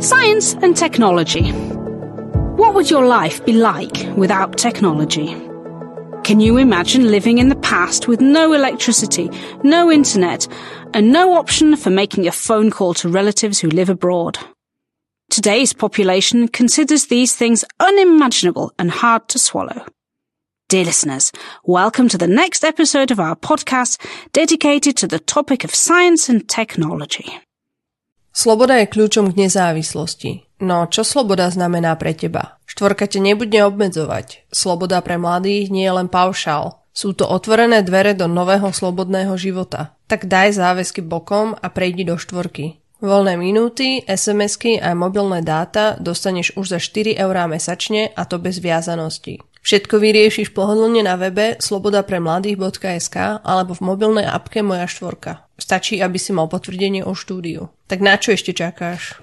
Science and technology. What would your life be like without technology? Can you imagine living in the past with no electricity, no internet, and no option for making a phone call to relatives who live abroad? Today's population considers these things unimaginable and hard to swallow. Dear listeners, welcome to the next episode of our podcast dedicated to the topic of science and technology. Sloboda je kľúčom k nezávislosti. No čo sloboda znamená pre teba? Štvorka te nebude obmedzovať. Sloboda pre mladých nie je len paušál. Sú to otvorené dvere do nového slobodného života. Tak daj záväzky bokom a prejdi do štvorky. Voľné minúty, SMS-ky a mobilné dáta dostaneš už za 4 eurá mesačne a to bez viazanosti. Všetko vyriešiš pohodlne na webe slobodapremladých.sk alebo v mobilnej apke Moja štvorka. Stačí, aby si mal potvrdenie o štúdiu. Tak na čo ešte čakáš?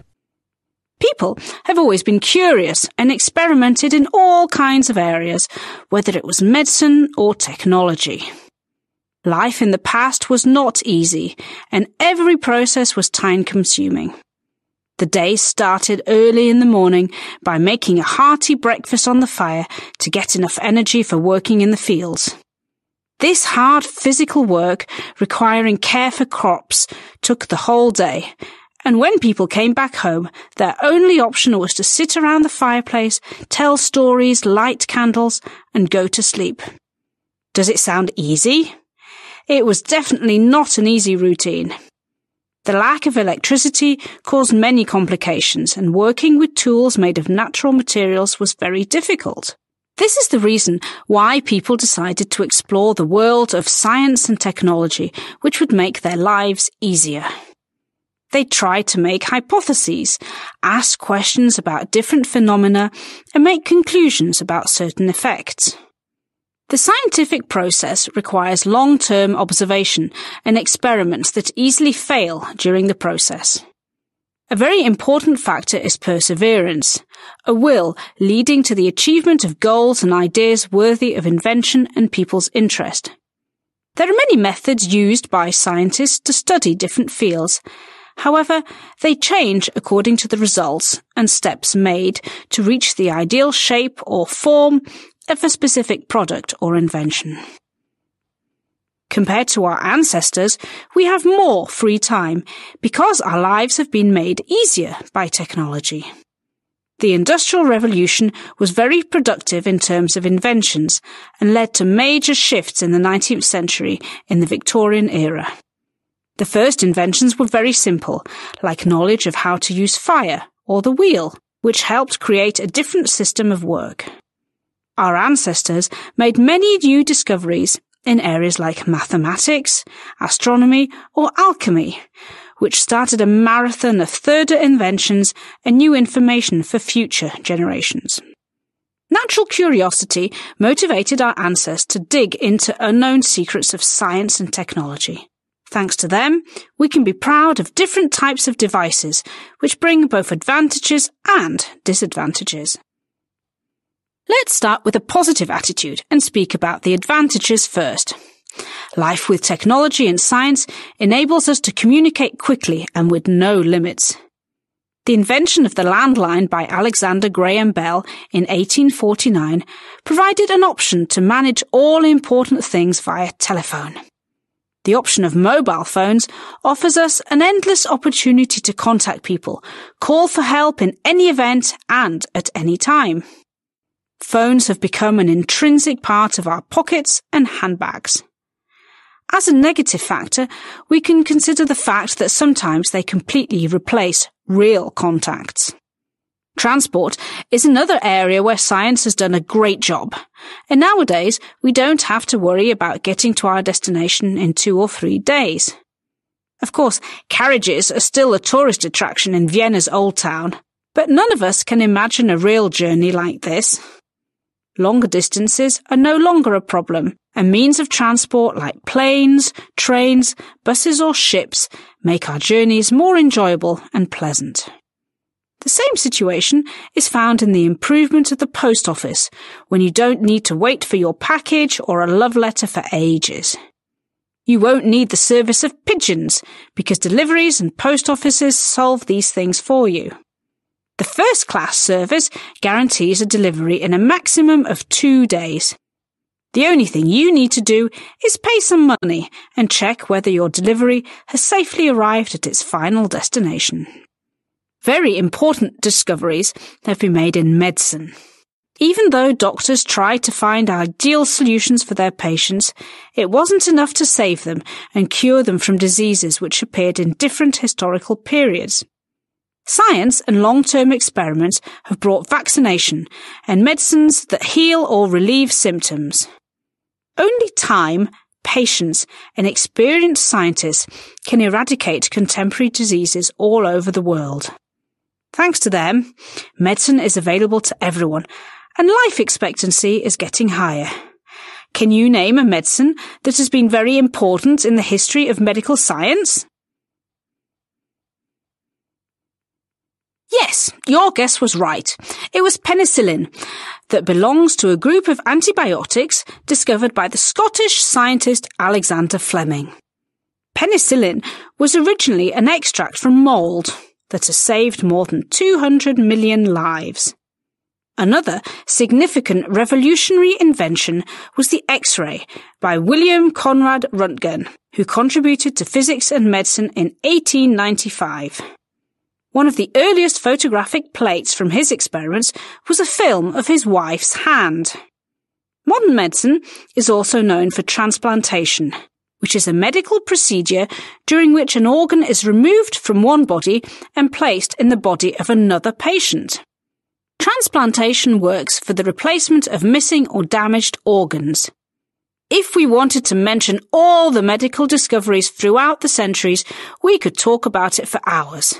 People have always been curious and experimented in all kinds of areas, whether it was medicine or technology. Life in the past was not easy, and every process was time consuming. The day started early in the morning by making a hearty breakfast on the fire to get enough energy for working in the fields. This hard physical work, requiring care for crops, took the whole day, and when people came back home, their only option was to sit around the fireplace, tell stories, light candles, and go to sleep. Does it sound easy? It was definitely not an easy routine. The lack of electricity caused many complications and working with tools made of natural materials was very difficult. This is the reason why people decided to explore the world of science and technology, which would make their lives easier. They tried to make hypotheses, ask questions about different phenomena, and make conclusions about certain effects. The scientific process requires long-term observation and experiments that easily fail during the process. A very important factor is perseverance, a will leading to the achievement of goals and ideas worthy of invention and people's interest. There are many methods used by scientists to study different fields. However, they change according to the results and steps made to reach the ideal shape or form of a specific product or invention. Compared to our ancestors, we have more free time because our lives have been made easier by technology. The Industrial Revolution was very productive in terms of inventions and led to major shifts in the 19th century in the Victorian era. The first inventions were very simple, like knowledge of how to use fire or the wheel, which helped create a different system of work. Our ancestors made many new discoveries in areas like mathematics, astronomy, or alchemy, which started a marathon of further inventions and new information for future generations. Natural curiosity motivated our ancestors to dig into unknown secrets of science and technology. Thanks to them, we can be proud of different types of devices, which bring both advantages and disadvantages. Let's start with a positive attitude and speak about the advantages first. Life with technology and science enables us to communicate quickly and with no limits. The invention of the landline by Alexander Graham Bell in 1849 provided an option to manage all important things via telephone. The option of mobile phones offers us an endless opportunity to contact people, call for help in any event and at any time. Phones have become an intrinsic part of our pockets and handbags. As a negative factor, we can consider the fact that sometimes they completely replace real contacts. Transport is another area where science has done a great job. And nowadays, we don't have to worry about getting to our destination in two or three days. Of course, carriages are still a tourist attraction in Vienna's old town, but none of us can imagine a real journey like this. Longer distances are no longer a problem, and means of transport like planes, trains, buses or ships make our journeys more enjoyable and pleasant. The same situation is found in the improvement of the post office when you don't need to wait for your package or a love letter for ages. You won't need the service of pigeons because deliveries and post offices solve these things for you. The first class service guarantees a delivery in a maximum of two days. The only thing you need to do is pay some money and check whether your delivery has safely arrived at its final destination. Very important discoveries have been made in medicine. Even though doctors tried to find ideal solutions for their patients, it wasn't enough to save them and cure them from diseases which appeared in different historical periods. Science and long-term experiments have brought vaccination and medicines that heal or relieve symptoms. Only time, patience, and experienced scientists can eradicate contemporary diseases all over the world. Thanks to them, medicine is available to everyone, and life expectancy is getting higher. Can you name a medicine that has been very important in the history of medical science? Yes, your guess was right. It was penicillin that belongs to a group of antibiotics discovered by the Scottish scientist Alexander Fleming. Penicillin was originally an extract from mould that has saved more than 200 million lives. Another significant revolutionary invention was the X-ray by William Conrad Röntgen, who contributed to physics and medicine in 1895. One of the earliest photographic plates from his experiments was a film of his wife's hand. Modern medicine is also known for transplantation, which is a medical procedure during which an organ is removed from one body and placed in the body of another patient. Transplantation works for the replacement of missing or damaged organs. If we wanted to mention all the medical discoveries throughout the centuries, we could talk about it for hours.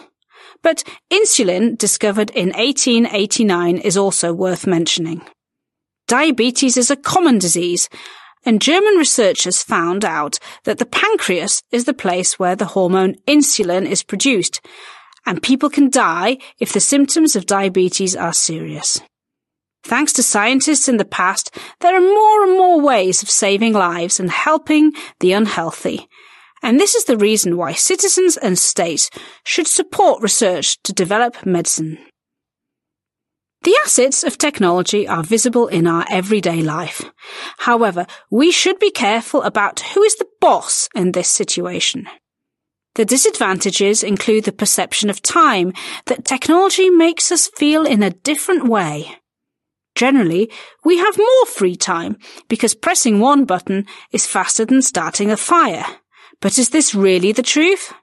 But insulin, discovered in 1889, is also worth mentioning. Diabetes is a common disease, and German researchers found out that the pancreas is the place where the hormone insulin is produced, and people can die if the symptoms of diabetes are serious. Thanks to scientists in the past, there are more and more ways of saving lives and helping the unhealthy, and this is the reason why citizens and states should support research to develop medicine. The assets of technology are visible in our everyday life. However, we should be careful about who is the boss in this situation. The disadvantages include the perception of time that technology makes us feel in a different way. Generally, we have more free time because pressing one button is faster than starting a fire. But is this really the truth?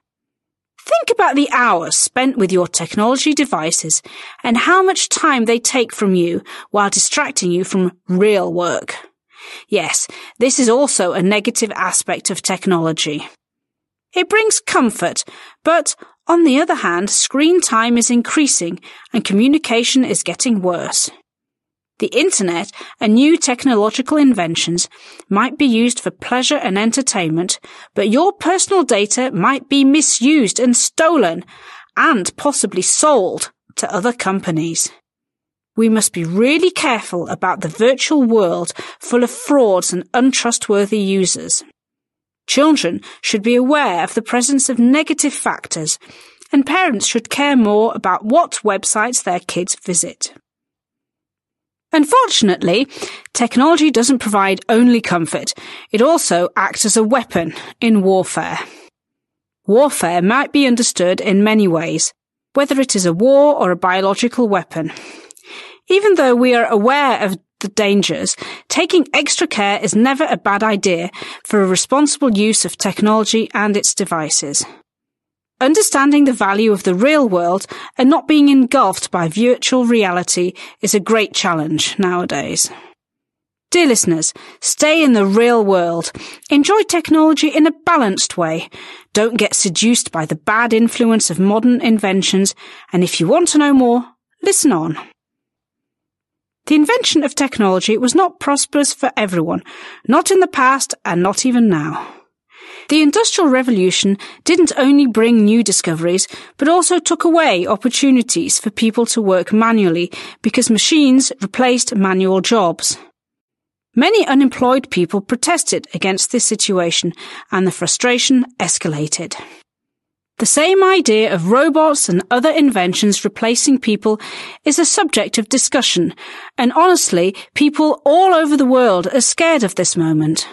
Think about the hours spent with your technology devices and how much time they take from you while distracting you from real work. Yes, this is also a negative aspect of technology. It brings comfort, but on the other hand, screen time is increasing and communication is getting worse. The internet and new technological inventions might be used for pleasure and entertainment, but your personal data might be misused and stolen and possibly sold to other companies. We must be really careful about the virtual world full of frauds and untrustworthy users. Children should be aware of the presence of negative factors, and parents should care more about what websites their kids visit. Unfortunately, technology doesn't provide only comfort, it also acts as a weapon in warfare. Warfare might be understood in many ways, whether it is a war or a biological weapon. Even though we are aware of the dangers, taking extra care is never a bad idea for a responsible use of technology and its devices. Understanding the value of the real world and not being engulfed by virtual reality is a great challenge nowadays. Dear listeners, stay in the real world. Enjoy technology in a balanced way. Don't get seduced by the bad influence of modern inventions. And if you want to know more, listen on. The invention of technology was not prosperous for everyone, not in the past and not even now. The Industrial Revolution didn't only bring new discoveries, but also took away opportunities for people to work manually because machines replaced manual jobs. Many unemployed people protested against this situation and the frustration escalated. The same idea of robots and other inventions replacing people is a subject of discussion, and honestly, people all over the world are scared of this moment.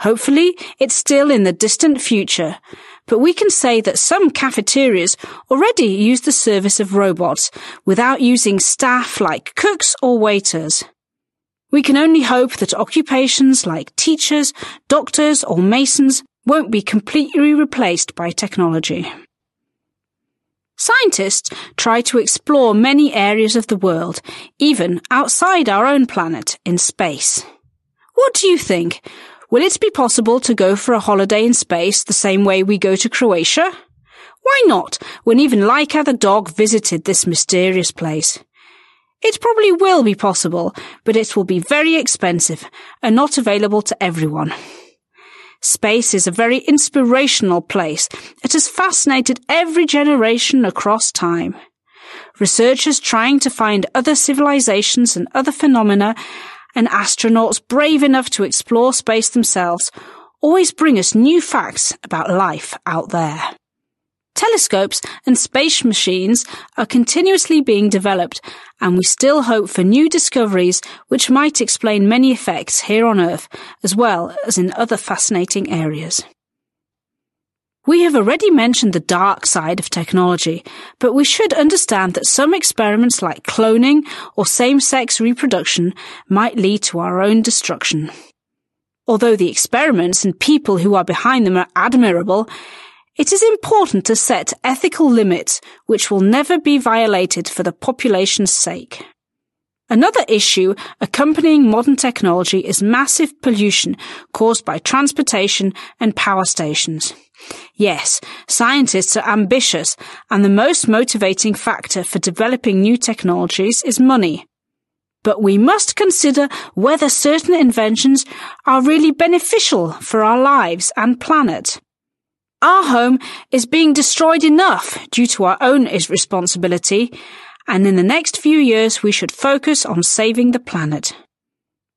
Hopefully, it's still in the distant future, but we can say that some cafeterias already use the service of robots without using staff like cooks or waiters. We can only hope that occupations like teachers, doctors, or masons won't be completely replaced by technology. Scientists try to explore many areas of the world, even outside our own planet, in space. What do you think? Will it be possible to go for a holiday in space the same way we go to Croatia? Why not, when even Laika the dog visited this mysterious place? It probably will be possible, but it will be very expensive and not available to everyone. Space is a very inspirational place. It has fascinated every generation across time. Researchers trying to find other civilizations and other phenomena, and astronauts brave enough to explore space themselves, always bring us new facts about life out there. Telescopes and space machines are continuously being developed, and we still hope for new discoveries which might explain many effects here on Earth as well as in other fascinating areas. We have already mentioned the dark side of technology, but we should understand that some experiments like cloning or same-sex reproduction might lead to our own destruction. Although the experiments and people who are behind them are admirable, it is important to set ethical limits which will never be violated for the population's sake. Another issue accompanying modern technology is massive pollution caused by transportation and power stations. Yes, scientists are ambitious and the most motivating factor for developing new technologies is money. But we must consider whether certain inventions are really beneficial for our lives and planet. Our home is being destroyed enough due to our own irresponsibility, and in the next few years we should focus on saving the planet.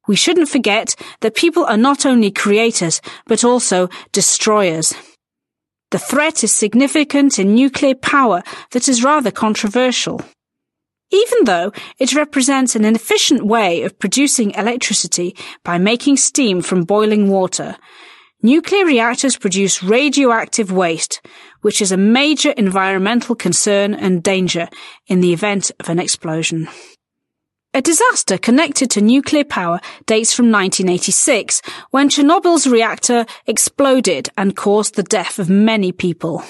We shouldn't forget that people are not only creators, but also destroyers. The threat is significant in nuclear power that is rather controversial. Even though it represents an inefficient way of producing electricity by making steam from boiling water, Nuclear reactors produce radioactive waste, which is a major environmental concern and danger in the event of an explosion. A disaster connected to nuclear power dates from 1986, when Chernobyl's reactor exploded and caused the death of many people.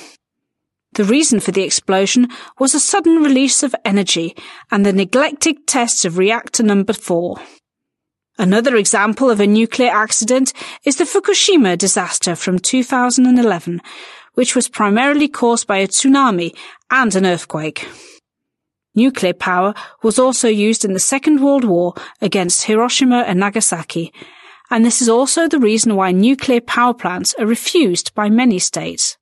The reason for the explosion was a sudden release of energy and the neglected tests of reactor number 4. Another example of a nuclear accident is the Fukushima disaster from 2011, which was primarily caused by a tsunami and an earthquake. Nuclear power was also used in the Second World War against Hiroshima and Nagasaki, and this is also the reason why nuclear power plants are refused by many states.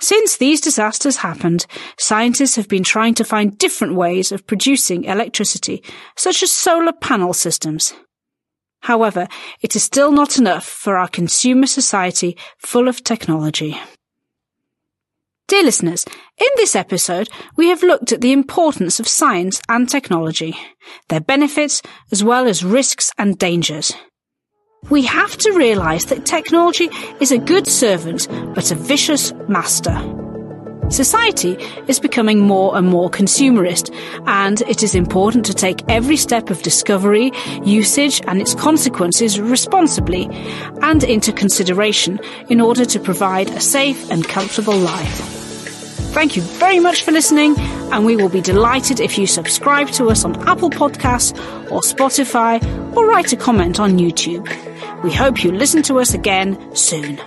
Since these disasters happened, scientists have been trying to find different ways of producing electricity, such as solar panel systems. However, it is still not enough for our consumer society full of technology. Dear listeners, in this episode, we have looked at the importance of science and technology, their benefits as well as risks and dangers. We have to realize that technology is a good servant, but a vicious master. Society is becoming more and more consumerist, and it is important to take every step of discovery, usage, and its consequences responsibly and into consideration in order to provide a safe and comfortable life. Thank you very much for listening, and we will be delighted if you subscribe to us on Apple Podcasts or Spotify or write a comment on YouTube. We hope you listen to us again soon.